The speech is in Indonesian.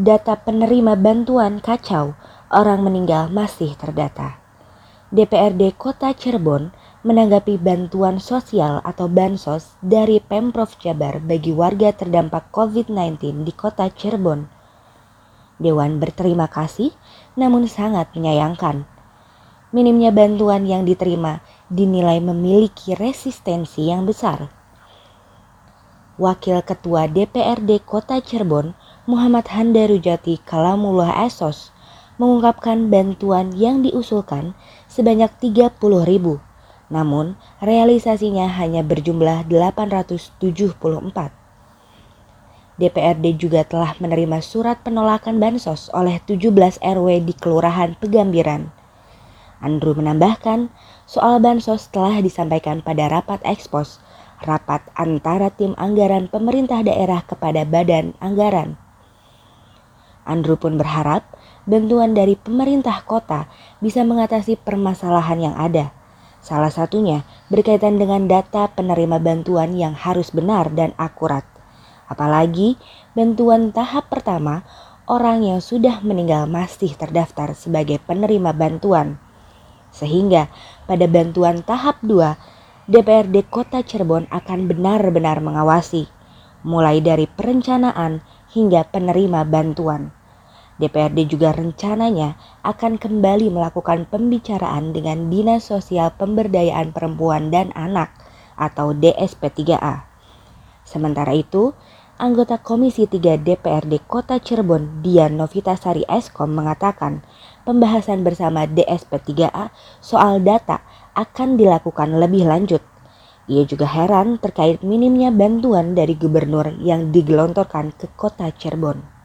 Data penerima bantuan kacau, orang meninggal masih terdata. DPRD Kota Cirebon menanggapi bantuan sosial atau bansos dari Pemprov Jabar bagi warga terdampak COVID-19 di Kota Cirebon. Dewan berterima kasih namun sangat menyayangkan. Minimnya bantuan yang diterima dinilai memiliki resistensi yang besar. Wakil Ketua DPRD Kota Cirebon, Muhammad Handarujati Kalamullah Esos, mengungkapkan bantuan yang diusulkan sebanyak 30 ribu namun realisasinya hanya berjumlah 874. DPRD juga telah menerima surat penolakan bansos oleh 17 RW di Kelurahan Pegambiran. Andrew menambahkan, soal bansos telah disampaikan pada rapat ekspos, rapat antara tim anggaran pemerintah daerah kepada badan anggaran. Andrew pun berharap bantuan dari pemerintah kota bisa mengatasi permasalahan yang ada Salah satunya berkaitan dengan data penerima bantuan yang harus benar dan akurat. Apalagi bantuan tahap pertama, orang yang sudah meninggal masih terdaftar sebagai penerima bantuan. Sehingga pada bantuan tahap 2, DPRD Kota Cirebon akan benar-benar mengawasi, mulai dari perencanaan hingga penerima bantuan. DPRD juga rencananya akan kembali melakukan pembicaraan dengan Dinas Sosial Pemberdayaan Perempuan dan Anak atau DSP3A. Sementara itu, anggota Komisi 3 DPRD Kota Cirebon Dian Novitasari Eskom mengatakan pembahasan bersama DSP3A soal data akan dilakukan lebih lanjut. Ia juga heran terkait minimnya bantuan dari gubernur yang digelontorkan ke kota Cirebon.